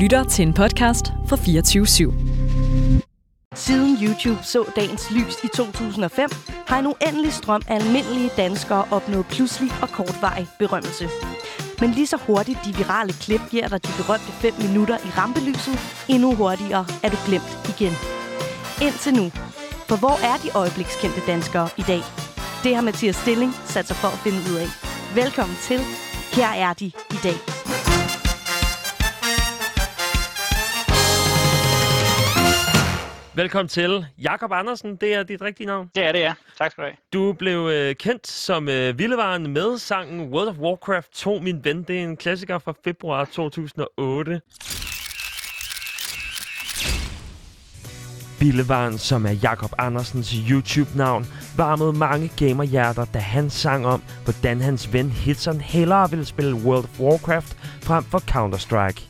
lytter til en podcast fra 24 /7. Siden YouTube så dagens lys i 2005, har en uendelig strøm af almindelige danskere opnået pludselig og kortvarig berømmelse. Men lige så hurtigt de virale klip giver dig de berømte 5 minutter i rampelyset, endnu hurtigere er du glemt igen. Indtil nu. For hvor er de øjeblikskendte danskere i dag? Det har Mathias Stilling sat sig for at finde ud af. Velkommen til. Her er de i dag. Velkommen til. Jakob Andersen, det er dit rigtige navn. Det er det, ja. Tak skal du have. Du blev øh, kendt som øh, Vildevaren med sangen World of Warcraft 2, min ven. Det er en klassiker fra februar 2008. Billevaren, som er Jakob Andersens YouTube-navn, varmede mange gamerhjerter, da han sang om, hvordan hans ven Hitson hellere ville spille World of Warcraft frem for Counter-Strike.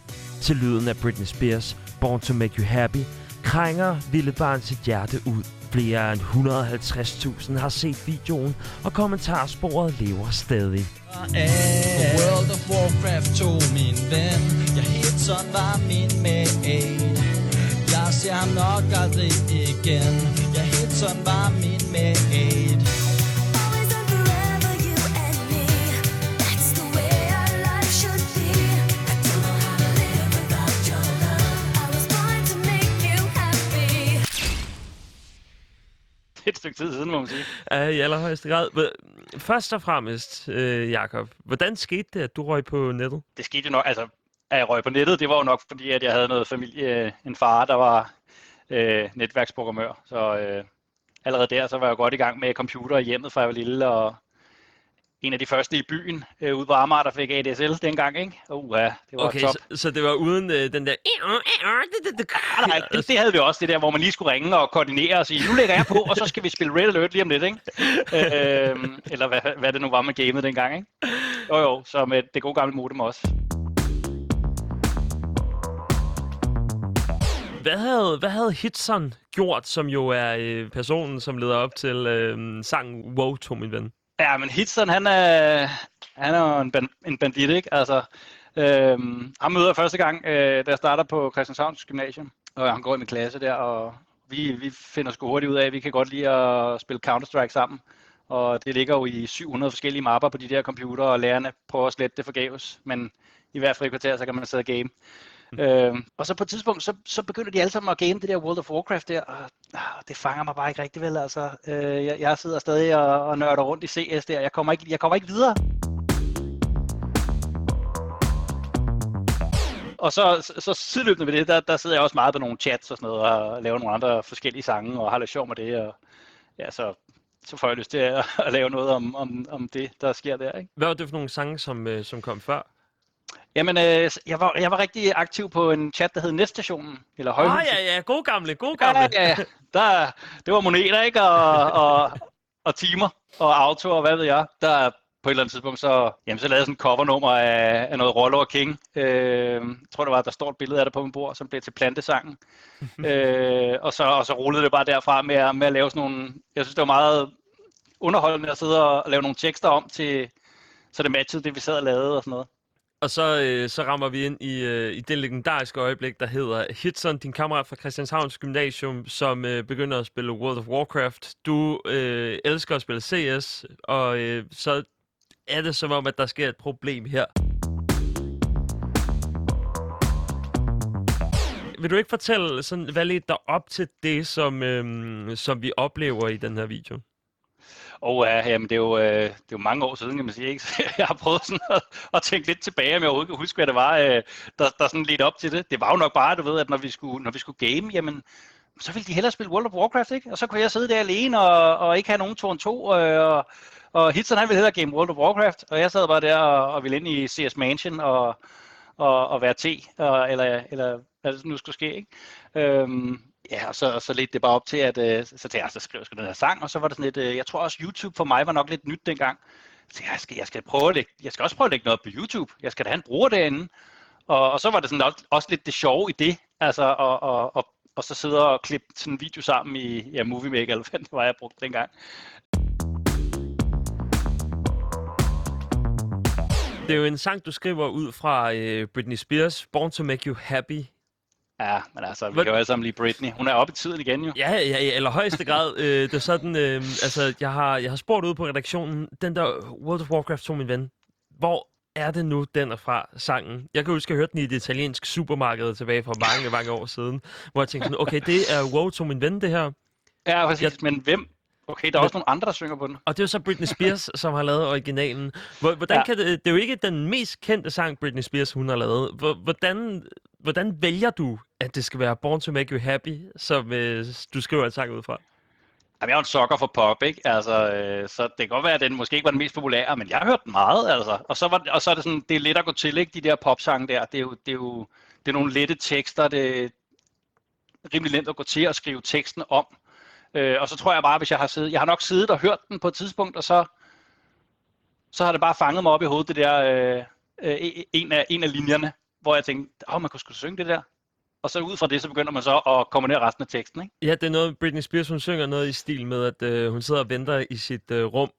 Til lyden af Britney Spears, Born to Make You Happy, krænger Villebarn sit hjerte ud. Flere end 150.000 har set videoen, og kommentarsporet lever stadig. af World of Warcraft 2, min ven Jeg Hitson var min main Jeg ser ham nok aldrig igen Jeg Hitson var min main stykke tid siden, må man sige. Ja, i allerhøjeste grad. Først og fremmest, øh, Jakob, hvordan skete det, at du røg på nettet? Det skete jo nok, altså, at jeg røg på nettet, det var jo nok fordi, at jeg havde noget familie, en far, der var øh, netværksprogrammør. Så øh, allerede der, så var jeg godt i gang med computer i hjemmet, fra jeg var lille, og en af de første i byen øh, ude på Amager, der fik ADSL dengang, ikke? Uh, det var Okay, top. så, så det var uden øh, den der... Nej, nej, det, det havde vi også, det der, hvor man lige skulle ringe og koordinere og sige, nu lægger jeg på, og så skal vi spille Red Alert lige om lidt, ikke? øh, eller hvad, hvad det nu var med gamet dengang, ikke? Jo jo, så med det gode gamle modem også. Hvad havde, hvad havde Hitson gjort, som jo er øh, personen, som leder op til øh, sangen Wow, to min ven? Ja, men Hitson, han er, han er jo en, ban, en bandit, ikke? Altså, øhm, han møder jeg første gang, øh, da jeg starter på Christianshavns Gymnasium, og han går i min klasse der, og vi, vi finder sgu hurtigt ud af, at vi kan godt lide at spille Counter-Strike sammen. Og det ligger jo i 700 forskellige mapper på de der computer, og lærerne prøver at slette det forgæves, men i hvert fald kvarter, så kan man sidde og game. Mm. Øhm, og så på et tidspunkt, så, så begynder de alle sammen at game det der World of Warcraft der, og Ah, det fanger mig bare ikke rigtig vel, altså. Øh, jeg, jeg sidder stadig og, og nørder rundt i CS der, jeg kommer ikke, jeg kommer ikke videre. Og så, så, så sideløbende med det, der, der sidder jeg også meget på nogle chats og sådan noget, og laver nogle andre forskellige sange, og har lidt sjov med det, og ja, så, så får jeg lyst til at, at lave noget om, om, om det, der sker der, ikke? Hvad var det for nogle sange, som, øh, som kom før? Jamen, øh, jeg, var, jeg var rigtig aktiv på en chat, der hed Næststationen, eller Åh, Højhuset. oh, ja, ja, god gamle, god gamle. ja, ja. Der, det var moneter, ikke? Og, og, og timer og auto og hvad ved jeg. Der på et eller andet tidspunkt, så, jamen, så lavede jeg sådan et covernummer af, af noget Rollo og King. Øh, jeg tror, det var, der står et billede af det på min bord, som blev til plantesangen. øh, og, så, og så rullede det bare derfra med, at- med at lave sådan nogle... Jeg synes, det var meget underholdende at sidde og lave nogle tekster om til, så det matchede det, vi sad og lavede og sådan noget. Og så, øh, så rammer vi ind i, øh, i det legendariske øjeblik, der hedder Hitson, din kammerat fra Christianshavns Gymnasium, som øh, begynder at spille World of Warcraft. Du øh, elsker at spille CS, og øh, så er det som om, at der sker et problem her. Vil du ikke fortælle, sådan, hvad lidt der op til det, som, øh, som vi oplever i den her video? Og ja, jamen, det, er jo, øh, det er jo mange år siden, kan man sige. Ikke? Så jeg har prøvet sådan at, at tænke lidt tilbage, om jeg overhovedet kan huske, hvad det var, øh, der, der sådan lidt op til det. Det var jo nok bare, du ved, at når vi skulle, når vi skulle game, jamen, så ville de hellere spille World of Warcraft, ikke? Og så kunne jeg sidde der alene og, og ikke have nogen 2 2 og, og Hitson han ville hellere game World of Warcraft, og jeg sad bare der og, og ville ind i CS Mansion og, og, og være te, og, eller, eller hvad det nu skulle ske, ikke? Øhm, ja, og så, og så lidt det bare op til, at øh, så tænkte jeg, altså, så skrev jeg sgu den her sang, og så var det sådan lidt, øh, jeg tror også YouTube for mig var nok lidt nyt dengang. Så jeg skal, jeg skal prøve at lægge, jeg skal også prøve at lægge noget på YouTube. Jeg skal da have en bruger derinde. Og, og så var det sådan også, også lidt det sjove i det, altså og, og, og, og så sidde og klippe sådan en video sammen i ja, Movie Maker, eller hvad det var, jeg brugte dengang. Det er jo en sang, du skriver ud fra øh, Britney Spears, Born to Make You Happy. Ja, men altså, vi Hvad- kan jo alle sammen lide Britney. Hun er oppe i tiden igen jo. Ja, ja, i allerhøjeste grad. øh, det er sådan, øh, altså, jeg har, jeg har spurgt ud på redaktionen, den der World of Warcraft tog min ven. Hvor er det nu, den er fra, sangen? Jeg kan huske, at jeg hørte den i det italienske supermarked tilbage for mange, mange år siden, hvor jeg tænkte sådan, okay, det er WoW tog min ven, det her. Ja, præcis. Jeg- Men hvem? Okay, der er Men- også nogle andre, der synger på den. Og det er jo så Britney Spears, som har lavet originalen. Hvor- Hvordan Ja. kan det, det er jo ikke den mest kendte sang, Britney Spears hun har lavet. Hvor- Hvordan, hvordan vælger du, at det skal være Born to Make You Happy, som øh, du skriver en sang ud fra? Jamen, jeg er jo en sokker for pop, ikke? Altså, øh, så det kan godt være, at den måske ikke var den mest populære, men jeg har hørt den meget, altså. Og så, var, og så er det sådan, det er let at gå til, ikke? De der popsange der, det er jo, det er jo det er nogle lette tekster, det er rimelig nemt at gå til og skrive teksten om. Øh, og så tror jeg bare, hvis jeg har siddet, jeg har nok siddet og hørt den på et tidspunkt, og så, så har det bare fanget mig op i hovedet, det der, øh, øh, e, en, af, en af linjerne, hvor jeg tænkte, åh, oh, man kunne sgu synge det der. Og så ud fra det, så begynder man så at kombinere resten af teksten, ikke? Ja, det er noget, Britney Spears, hun synger noget i stil med, at øh, hun sidder og venter i sit øh, rum.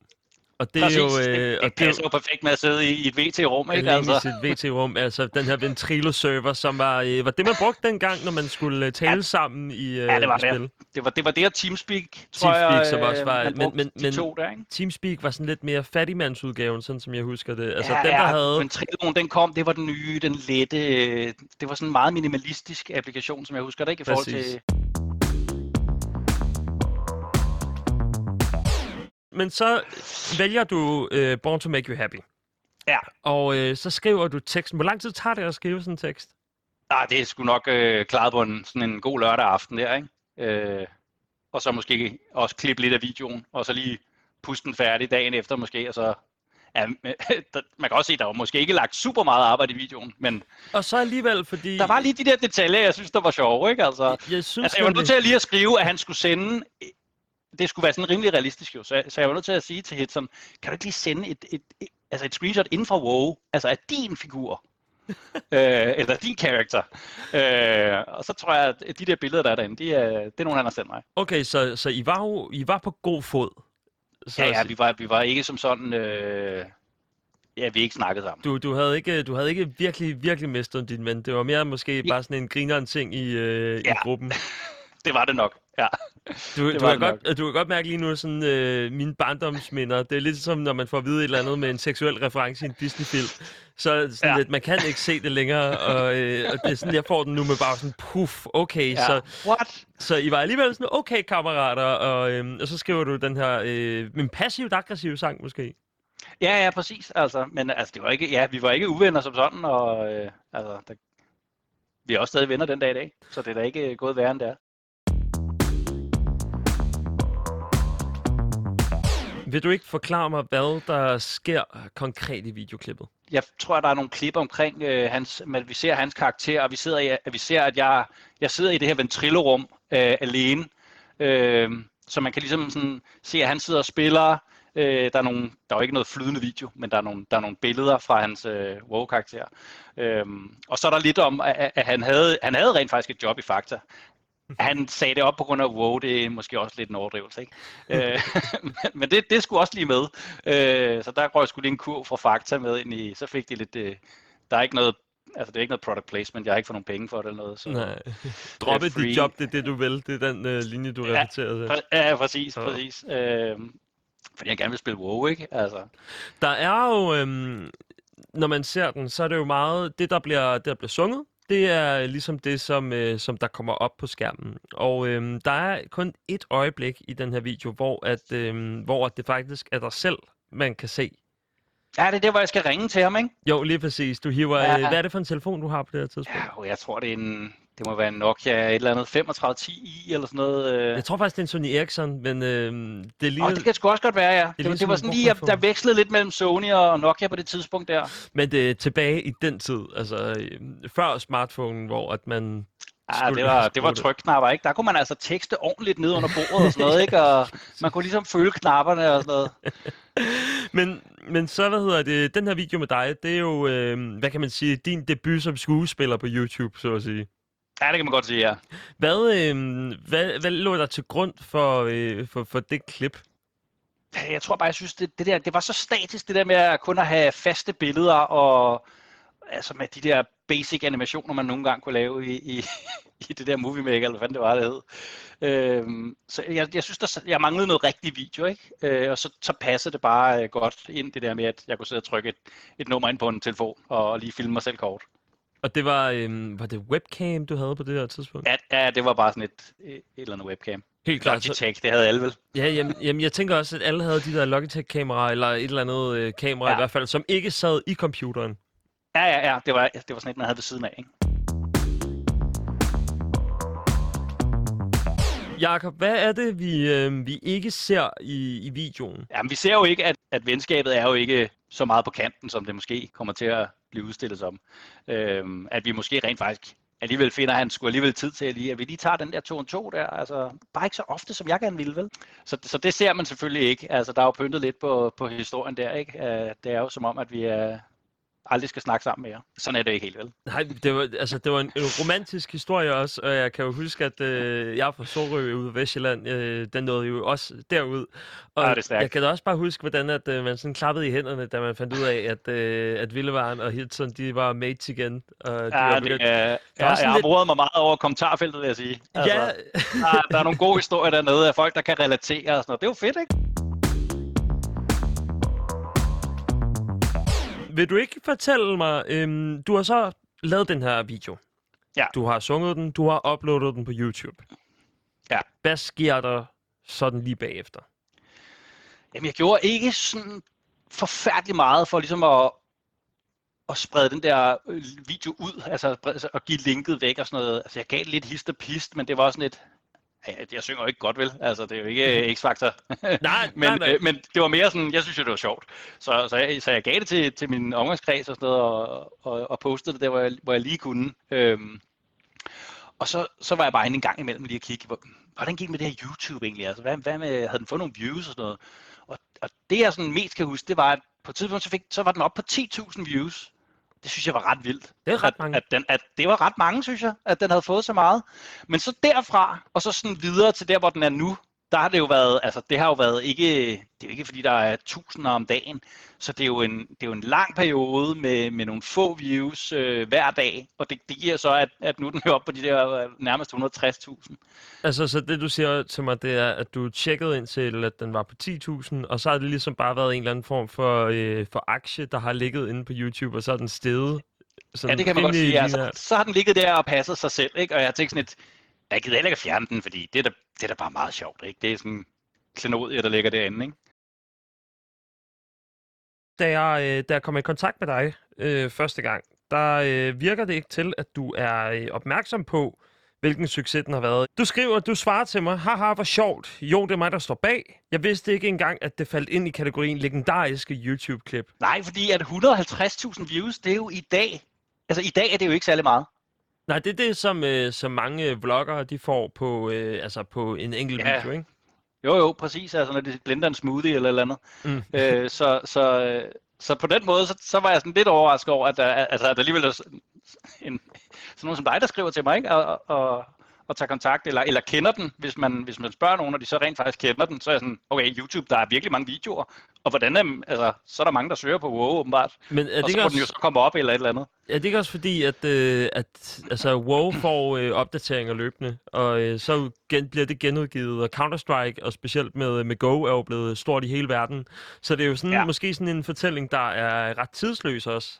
Og det er Præcis, jo... det, Øh, det og det er passer jo perfekt med at sidde i, i et VT-rum, ikke? Altså. i sit VT-rum, altså den her Ventrilo-server, som var, øh, var det, man brugte dengang, når man skulle øh, tale Ja. sammen i, øh, Ja, det var i spil. det. Det var det, var det og Teamspeak, tror Teamspeak, jeg, som også øh, var- man men- brugte men- de men- to der, ikke? Teamspeak var sådan lidt mere fattigmandsudgaven, sådan som jeg husker det. Altså ja, dem, der ja, havde... men Trilloen, den kom, det var den nye, den lette, øh, det var sådan en meget minimalistisk applikation, som jeg husker det, ikke? I forhold Præcis. til, Men så vælger du øh, Born to Make You Happy. Ja. Og øh, så skriver du teksten. Hvor lang tid tager det at skrive sådan en tekst? ah, det er sgu nok øh, klaret på en, sådan en god lørdag aften der, ikke? Øh, og så måske også klippe lidt af videoen, og så lige puste den færdig dagen efter måske, og så... Ja, man kan også se, at der var måske ikke lagt super meget arbejde i videoen, men Og så alligevel, fordi... der var lige de der detaljer, jeg synes, der var sjove, ikke? Altså, Jeg synes, Altså, jeg var nødt til at lige at skrive, at han skulle sende... Det skulle være sådan rimelig realistisk jo, så jeg, så jeg var nødt til at sige til Hitson, kan du ikke lige sende et, et, et, altså et screenshot inden fra WoW, altså af din figur, øh, eller din karakter. Øh, og så tror jeg, at de der billeder, der er derinde, de er, det er nogle, han har sendt mig. Okay, så, så I, var jo, I var på god fod. Så Ja, ja, vi var, vi var ikke som sådan... Øh, ja, vi ikke snakket sammen. Du, du, havde ikke, du havde ikke virkelig, virkelig mistet din ven. Det var mere måske bare sådan en grineren ting i, øh, i Ja. gruppen. Det var det nok, ja. Du, du, kan godt, du kan godt mærke lige nu sådan øh, mine barndomsminder. Det er lidt som, når man får at vide et eller andet med en seksuel reference i en Disney-film. Så sådan Ja. lidt, man kan ikke se det længere, og, øh, og det er sådan, jeg får den nu med bare sådan, puff, okay. ja. Så, What? så I var alligevel sådan, okay kammerater, og, øh, og så skriver du den her, øh, en passivt aggressiv sang måske. Ja, ja, præcis. Altså, men altså, det var ikke, ja, vi var ikke uvenner som sådan, og øh, altså, der, vi er også stadig venner den dag i dag, så det er da ikke øh, gået værre end det er. Vil du ikke forklare mig, hvad der sker konkret i videoklippet? Jeg tror, at der er nogle klip omkring øh, hans, men vi ser hans karakter, og vi, sidder i, at vi ser, at jeg, jeg sidder i det her ventrillerum øh, alene, øh, så man kan ligesom sådan se, at han sidder og spiller. Øh, der, er nogle, der er jo ikke noget flydende video, men der er nogle, der er nogle billeder fra hans øh, WoW-karakter. Øh, og så er der lidt om, at, at han, havde, han havde rent faktisk et job i Fakta. Han sagde det op på grund af WoW, det er måske også lidt en overdrivelse, ikke? øh, men- men det, det skulle også lige med. Øh, så der røg sgu lige en kurv fra Fakta med ind i, så fik de lidt, øh, der er ikke noget, altså det er ikke noget product placement, jeg har ikke fået nogen penge for det eller noget. Så. Nej. Droppe dit job, det er det, du vil. Det er den øh, linje, du Ja. Præ- Ja, præcis, Ja. præcis. Øh, fordi jeg gerne vil spille WoW, ikke? Altså, Der er jo, øhm, når man ser den, så er det jo meget, det der bliver, det, der bliver sunget, det er ligesom det, som, øh, som der kommer op på skærmen. Og øhm, der er kun et øjeblik i den her video, hvor, at, øhm, hvor det faktisk er dig selv, man kan se. ja, det er der, hvor jeg skal ringe til ham, ikke? Jo, lige præcis. Du hiver, Ja. øh, hvad er det for en telefon, du har på det her tidspunkt? Ja, jeg tror, det er en, det må være en Nokia et eller andet 3510i eller sådan noget. Øh. Jeg tror faktisk, det er en Sony Ericsson, men øhm, det ligner... Og det kan sgu også godt være, ja. Det, det, var en sådan lige, der vekslede lidt mellem Sony og Nokia på det tidspunkt der. Men det er tilbage i den tid, altså øh, før smartphone, hvor at man... Ja, skulle det var, det skrue var trykknapper, ikke? Der kunne man altså tekste ordentligt ned under bordet og sådan noget, ikke? Og man kunne ligesom føle knapperne og sådan noget. Men, men så, hvad hedder det, den her video med dig, det er jo, øh, hvad kan man sige, din debut som skuespiller på YouTube, så at sige. Ja, det kan man godt sige, ja. Hvad, øh, hvad, hvad lå der til grund for, øh, for, for det klip? jeg tror bare, jeg synes, det, det, der, det var så statisk, det der med at kun at have faste billeder, og altså med de der basic animationer, man nogle gange kunne lave i, i, i det der Movie Maker, eller hvad det var, det hed. Øhm, så jeg, jeg synes, der, jeg manglede noget rigtig video, ikke? Øh, og så, så passede det bare øh, godt ind, det der med, at jeg kunne sidde og trykke et, et nummer ind på en telefon, og lige filme mig selv kort. Og det var, øhm, var det webcam, du havde på det her tidspunkt? Ja, ja det var bare sådan et, et eller andet webcam. Helt klart. Logitech, det havde alle vel? ja, jamen, jamen, jeg tænker også, at alle havde de der Logitech-kameraer, eller et eller andet øh, kamera. Ja. i hvert fald, som ikke sad i computeren. Ja, ja, ja, det var, det var sådan et, man havde ved siden af, ikke? Jakob, hvad er det, vi, øh, vi ikke ser i, i videoen? Jamen, vi ser jo ikke, at, at venskabet er jo ikke så meget på kanten, som det måske kommer til at blive udstillet som. Øhm, at vi måske rent faktisk alligevel finder, at han skulle alligevel tid til, at, lige, at vi lige tager den der 2 2 der. Altså, bare ikke så ofte, som jeg gerne ville, vel? Så, så det ser man selvfølgelig ikke. Altså, der er jo pyntet lidt på, på historien der, ikke? Øh, Det er jo som om, at vi er, aldrig skal snakke sammen mere. Sådan er det ikke helt, vel? Nej, det var, altså, det var en, en romantisk historie også, og jeg kan jo huske, at øh, jeg er fra Sorø ude i Vestjylland, øh, den nåede jo også derud. Og Ja, det er stærkt. jeg kan da også bare huske, hvordan at, øh, man sådan klappede i hænderne, da man fandt ud af, at, øh, at Villevaren og Hilton, de var mates igen. Og de Ja, var det, øh, jeg, også jeg har lidt- mig meget over kommentarfeltet, vil jeg sige. Altså, Ja, der, der er nogle gode historier dernede af folk, der kan relatere og sådan noget. Det er jo fedt, ikke? Vil du ikke fortælle mig, øhm, du har så lavet den her video. Ja. Du har sunget den, du har uploadet den på YouTube. Ja. Hvad sker der sådan lige bagefter? Jamen, jeg gjorde ikke sådan forfærdelig meget for ligesom at, at sprede den der øh, video ud, altså altså at give linket væk og sådan noget. Altså, jeg gav det lidt hist og pist, men det var sådan et... Ja, jeg synger jo ikke godt, vel? Altså, det er jo ikke X-Factor. Nej, men, nej, nej. Øh, men det var mere sådan, jeg synes jo, det var sjovt. Så, så, jeg, så jeg gav det til, til min omgangskreds og sådan noget, og, og, og postede det der, hvor jeg, hvor jeg lige kunne. Øhm, og så, så var jeg bare inde en gang imellem lige at kigge, hvor, hvordan gik det med det her YouTube egentlig? Altså, hvad, hvad med, havde den fået nogle views og sådan noget? Og, og det jeg sådan mest kan huske, det var, at på et tidspunkt, så, fik, så var den op på 10.000 views. Det synes jeg var ret vildt. Det er ret at, mange. At, den, at det var ret mange, synes jeg, at den havde fået så meget. Men så derfra, og så sådan videre til der, hvor den er nu, der har det jo været, altså det har jo været ikke, det er jo ikke fordi, der er tusinder om dagen, så det er jo en, det er jo en lang periode med, med nogle få views øh, hver dag, og det, det giver så, at, at nu er den jo oppe på de der øh, nærmest 160.000. Altså, så det du siger til mig, det er, at du tjekkede ind til, at den var på 10.000, og så har det ligesom bare været en eller anden form for, øh, for aktie, der har ligget inde på YouTube, og så er den steget. Ja, det kan man godt sige. Altså, så har den ligget der og passet sig selv, ikke? og jeg tænkte sådan et, jeg gider heller ikke at fjerne den, fordi det er da, det er da bare meget sjovt. Ikke? Det er sådan klenodier, der ligger derinde. Ikke? Da jeg, øh, da jeg kom i kontakt med dig øh, første gang, der øh, virker det ikke til, at du er øh, opmærksom på, hvilken succes den har været. Du skriver, du svarer til mig, haha, hvor sjovt. Jo, det er mig, der står bag. Jeg vidste ikke engang, at det faldt ind i kategorien legendariske YouTube-klip. Nej, fordi at 150.000 views, det er jo i dag. Altså i dag er det jo ikke særlig meget. Nej, det er det, som, øh, som mange vloggere de får på, øh, altså på en enkelt Ja. video, ikke? Jo, jo, præcis. Altså når de blender en smoothie eller eller andet. Mm. Øh, så, så, øh, så på den måde, så, så var jeg sådan lidt overrasket over, at der, altså, at der alligevel er sådan en, sådan nogen som dig, der skriver til mig, ikke? Og, og, og tager kontakt, eller, eller kender den, hvis man, hvis man spørger nogen, og de så rent faktisk kender den, så er jeg sådan, okay, YouTube, der er virkelig mange videoer, og hvordan er, altså, så er der mange, der søger på WoW, åbenbart, Men er og det, så ikke må den jo også, så komme op, eller et eller andet. er det ikke også fordi, at, øh, at altså, WoW får øh, opdateringer løbende, og øh, så gen, bliver det genudgivet, og Counter-Strike, og specielt med, med Go, er jo blevet stort i hele verden. Så det er jo sådan, ja. Ja. måske sådan en fortælling, der er ret tidsløs også.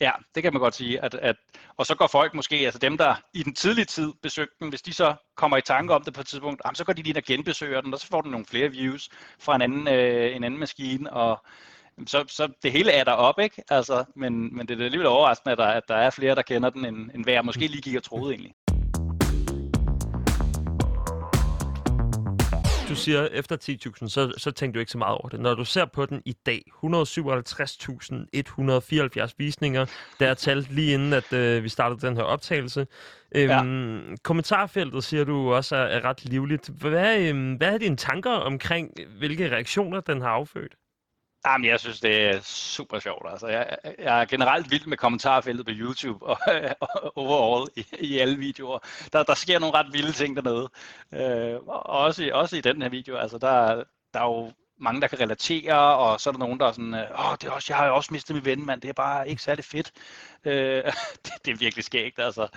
Ja, det kan man godt sige. At, at, og så går folk måske, altså dem, der i den tidlige tid besøgte den, hvis de så kommer i tanke om det på et tidspunkt, jamen, så går de lige ind og genbesøger den, og så får den nogle flere views fra en anden, øh, en anden maskine, og så, så det hele er der op, ikke? Altså, men, men det er alligevel overraskende, at der, at der er flere, der kender den, end, end hvad jeg måske lige gik og troede egentlig. Du siger, efter 10.000, så, så tænkte du ikke så meget over det. Når du ser på den i dag, 157.174 visninger, der er talt lige inden, at øh, vi startede den her optagelse. Øhm, Kommentarfeltet, siger du, også er, er ret livligt. Hvad, øhm, hvad er dine tanker omkring, hvilke reaktioner den har affødt? Ah, Jamen, jeg synes, det er super sjovt. Altså, jeg, jeg er generelt vild med kommentarfeltet på YouTube og, og overall i, i alle videoer. Der, der sker nogle ret vilde ting dernede. Øh, også, i, også i den her video. Altså, der, der er jo mange, der kan relatere, og så er der nogen, der er sådan, åh, det er også, jeg har jo også mistet min ven, mand, det er bare ikke særlig fedt. Øh, det, det er virkelig skægt, altså.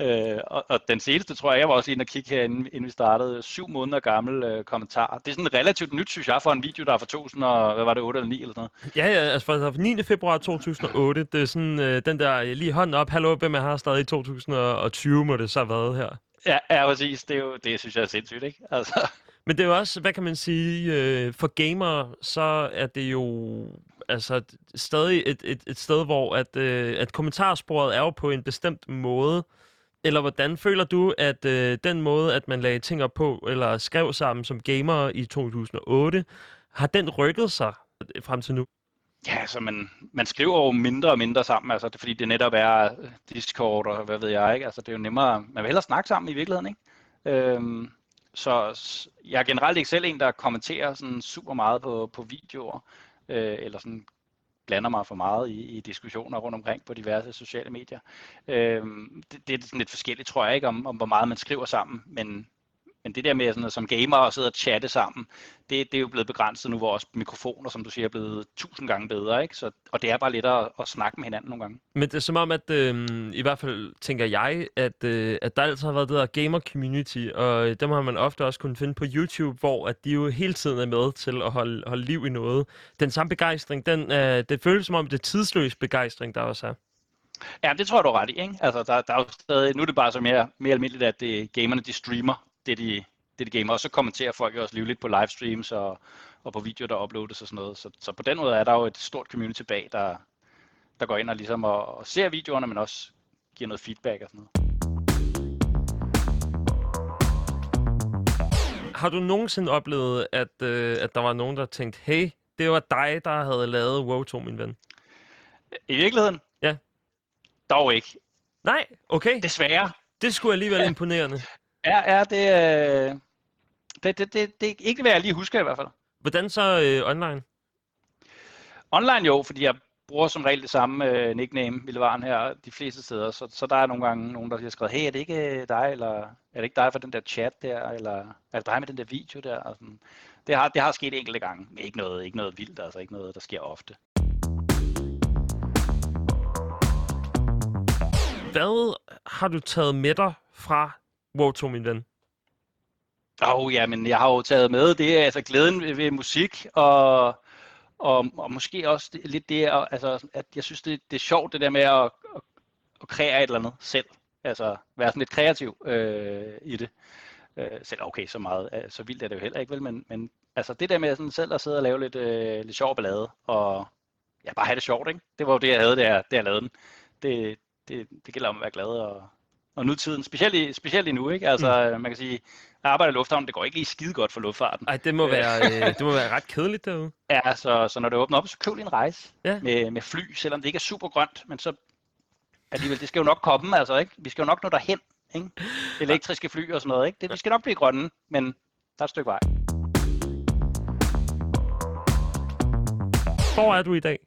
Øh, og, og den seneste, tror jeg, jeg var også inde og kigge herinde, inden vi startede, syv måneder gammel øh, kommentar. Det er sådan relativt nyt, synes jeg, for en video, der er fra 2000, og hvad var det, 8 eller 9 eller sådan noget. Ja, ja, altså fra 9. februar 2008, det er sådan øh, den der øh, lige hånden op, hallo, hvem er her stadig i 2020, må det så have været her. Ja, ja, præcis. Det, er jo, det synes jeg er sindssygt, ikke? Altså, men det er jo også, hvad kan man sige, øh, for gamere, så er det jo altså stadig et, et, et sted, hvor at, øh, at kommentarsporet er jo på en bestemt måde. Eller hvordan føler du, at øh, den måde, at man lagde ting op på, eller skrev sammen som gamer i 2008, har den rykket sig frem til nu? Ja, altså man, man skriver jo mindre og mindre sammen, altså det, fordi det netop er øh, Discord og hvad ved jeg, ikke? Altså det er jo nemmere, man vil hellere snakke sammen i virkeligheden, ikke? Øhm, så jeg er generelt ikke selv en, der kommenterer sådan super meget på, på videoer, øh, eller sådan blander mig for meget i, i diskussioner rundt omkring på diverse sociale medier. Øh, det, det er sådan lidt forskelligt, tror jeg ikke, om, om hvor meget man skriver sammen, men, men det der med sådan noget, som gamer og sidde og chatte sammen, det, det er jo blevet begrænset nu, hvor også mikrofoner, som du siger, er blevet tusind gange bedre, ikke? Så, og det er bare lettere at, at snakke med hinanden nogle gange. Men det er som om, at øh, i hvert fald tænker jeg, at, øh, at der altid har været det der gamer-community, og øh, dem har man ofte også kunnet finde på YouTube, hvor at de jo hele tiden er med til at holde, holde liv i noget. Den samme begejstring, den, øh, det føles som om, det er tidsløs begejstring, der også er. Ja, det tror jeg, du er ret i, ikke? Altså, der, der er jo stadig, nu er det bare så mere, mere almindeligt, at det, gamerne, de streamer det, de, det, de gamer, og så kommenterer folk jo også livligt på livestreams og, og på videoer, der uploades og sådan noget. Så, så på den måde er der jo et stort community bag, der, der går ind og ligesom og, og ser videoerne, men også giver noget feedback og sådan noget. Har du nogensinde oplevet, at, øh, at der var nogen, der tænkte, hey, det var dig, der havde lavet WoW 2, min ven? I virkeligheden? Ja. Dog ikke. Nej, okay. Desværre. Det skulle alligevel imponerende. Ja, ja, det, øh, det, det, det, det er ikke, hvad jeg lige husker i hvert fald. Hvordan så øh, online? Online jo, fordi jeg bruger som regel det samme øh, nickname, Vildevaren her, de fleste steder. Så, så der er nogle gange nogen, der har skrevet, hey, er det ikke øh, dig, eller er det ikke dig for den der chat der, eller er det dig med den der video der? Og sådan. Det, har, det har sket enkelte gange, men ikke noget, ikke noget vildt, altså ikke noget, der sker ofte. Hvad har du taget med dig fra WoW to min ven? Åh, oh, ja, men jeg har jo taget med, det er altså glæden ved, ved musik, og, og, og måske også det, lidt det, og, altså, at jeg synes, det, det er sjovt, det der med at, at, at kreere et eller andet selv. Altså være sådan lidt kreativ øh, i det. Øh, selv okay, så meget, øh, så vildt er det jo heller ikke, vel? Men, men altså det der med sådan selv at sidde og lave lidt, øh, lidt sjov ballade, og ja, bare have det sjovt, ikke? Det var jo det, jeg havde, da jeg, da jeg lavede den. Det, det, det gælder om at være glad og, og nutiden, specielt i, specielt i nu, ikke? Altså, mm. man kan sige, at arbejde i lufthavnen, det går ikke lige skide godt for luftfarten. Ej, det må være, øh, det må være ret kedeligt derude. Ja, så, så når det åbner op, så køb lige en rejse Ja. med, med fly, selvom det ikke er super grønt, men så alligevel, det skal jo nok komme, altså, ikke? Vi skal jo nok nå derhen, ikke? Elektriske fly og sådan noget, ikke? Det, vi skal nok blive grønne, men der er et stykke vej. Hvor er du i dag?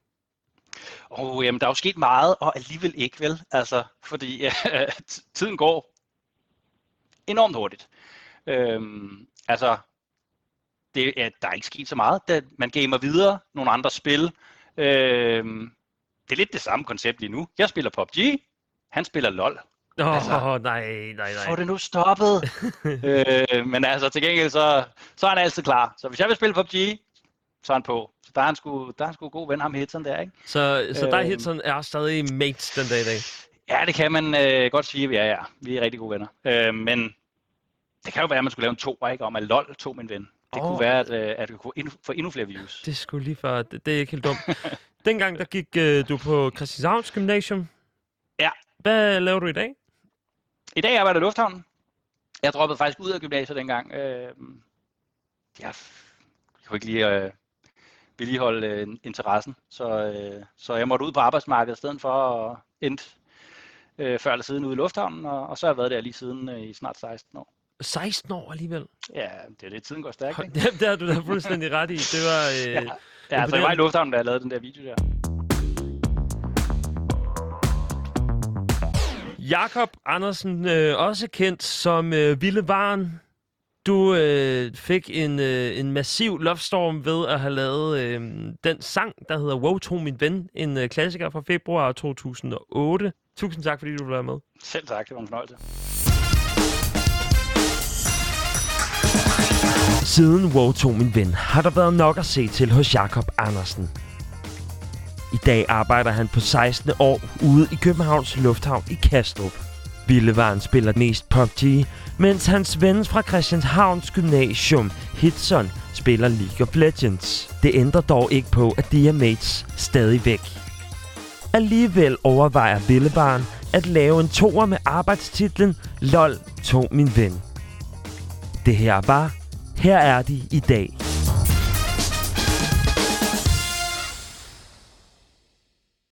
Og jamen, der er jo sket meget, og alligevel ikke, vel? Altså, fordi øh, tiden går enormt hurtigt. Øhm, altså, det, ja, der er ikke sket så meget. Det, man gamer videre, nogle andre spil. Øhm, det er lidt det samme koncept lige nu. Jeg spiller PUBG, han spiller LOL. Åh, oh, Altså, nej, nej, nej. Få det nu stoppet. øh, men altså, til gengæld, så, så er han altid klar. Så hvis jeg vil spille PUBG, så er han på. Så der er han sgu, der er han sgu god ven, ham Hitson der, ikke? Så, så dig, Øhm. Hitson, er stadig mates den dag i dag? Ja, det kan man øh, godt sige, ja, ja. Vi er rigtig gode venner. Øh, men det kan jo være, at man skulle lave en to, ikke? Om at LOL tog min ven. Det Åh. kunne være, at, øh, at vi kunne endnu, få endnu flere views. Det skulle lige før. Det, det er ikke helt dumt. Dengang, der gik øh, du på Christianshavns Gymnasium. Ja. Hvad laver du i dag? I dag arbejder jeg i Lufthavnen. Jeg droppede faktisk ud af gymnasiet dengang. Øh, jeg, jeg kunne ikke lige øh, vedligeholde øh, interessen, så, øh, så jeg måtte ud på arbejdsmarkedet i stedet for at endte øh, før eller siden ude i Lufthavnen, og, og så har jeg været der lige siden øh, i snart 16 år. 16 år alligevel. Ja, det er det, tiden går stærkt, ikke? Hold- Det har du da fuldstændig ret i. Det var... Øh, Ja, ja altså jeg var i Lufthavnen, da jeg lavede den der video der. Jakob Andersen, øh, også kendt som øh, Ville Varen. Du øh, fik en, øh, en massiv love storm ved at have lavet øh, den sang, der hedder Wow to min ven, en øh, klassiker fra februar 2008. Tusind tak, fordi du ville være med. Selv tak, det var en fornøjelse. Siden Wow to min ven har der været nok at se til hos Jakob Andersen. I dag arbejder han på 16. år ude i Københavns Lufthavn i Kastrup. Billevaren spiller mest PUBG, mens hans ven fra Christianshavns Gymnasium, Hitson, spiller League of Legends. Det ændrer dog ikke på, at de er mates stadig væk. Alligevel overvejer Billevaren at lave en toer med arbejdstitlen LOL tog min ven. Det her var Her er de i dag.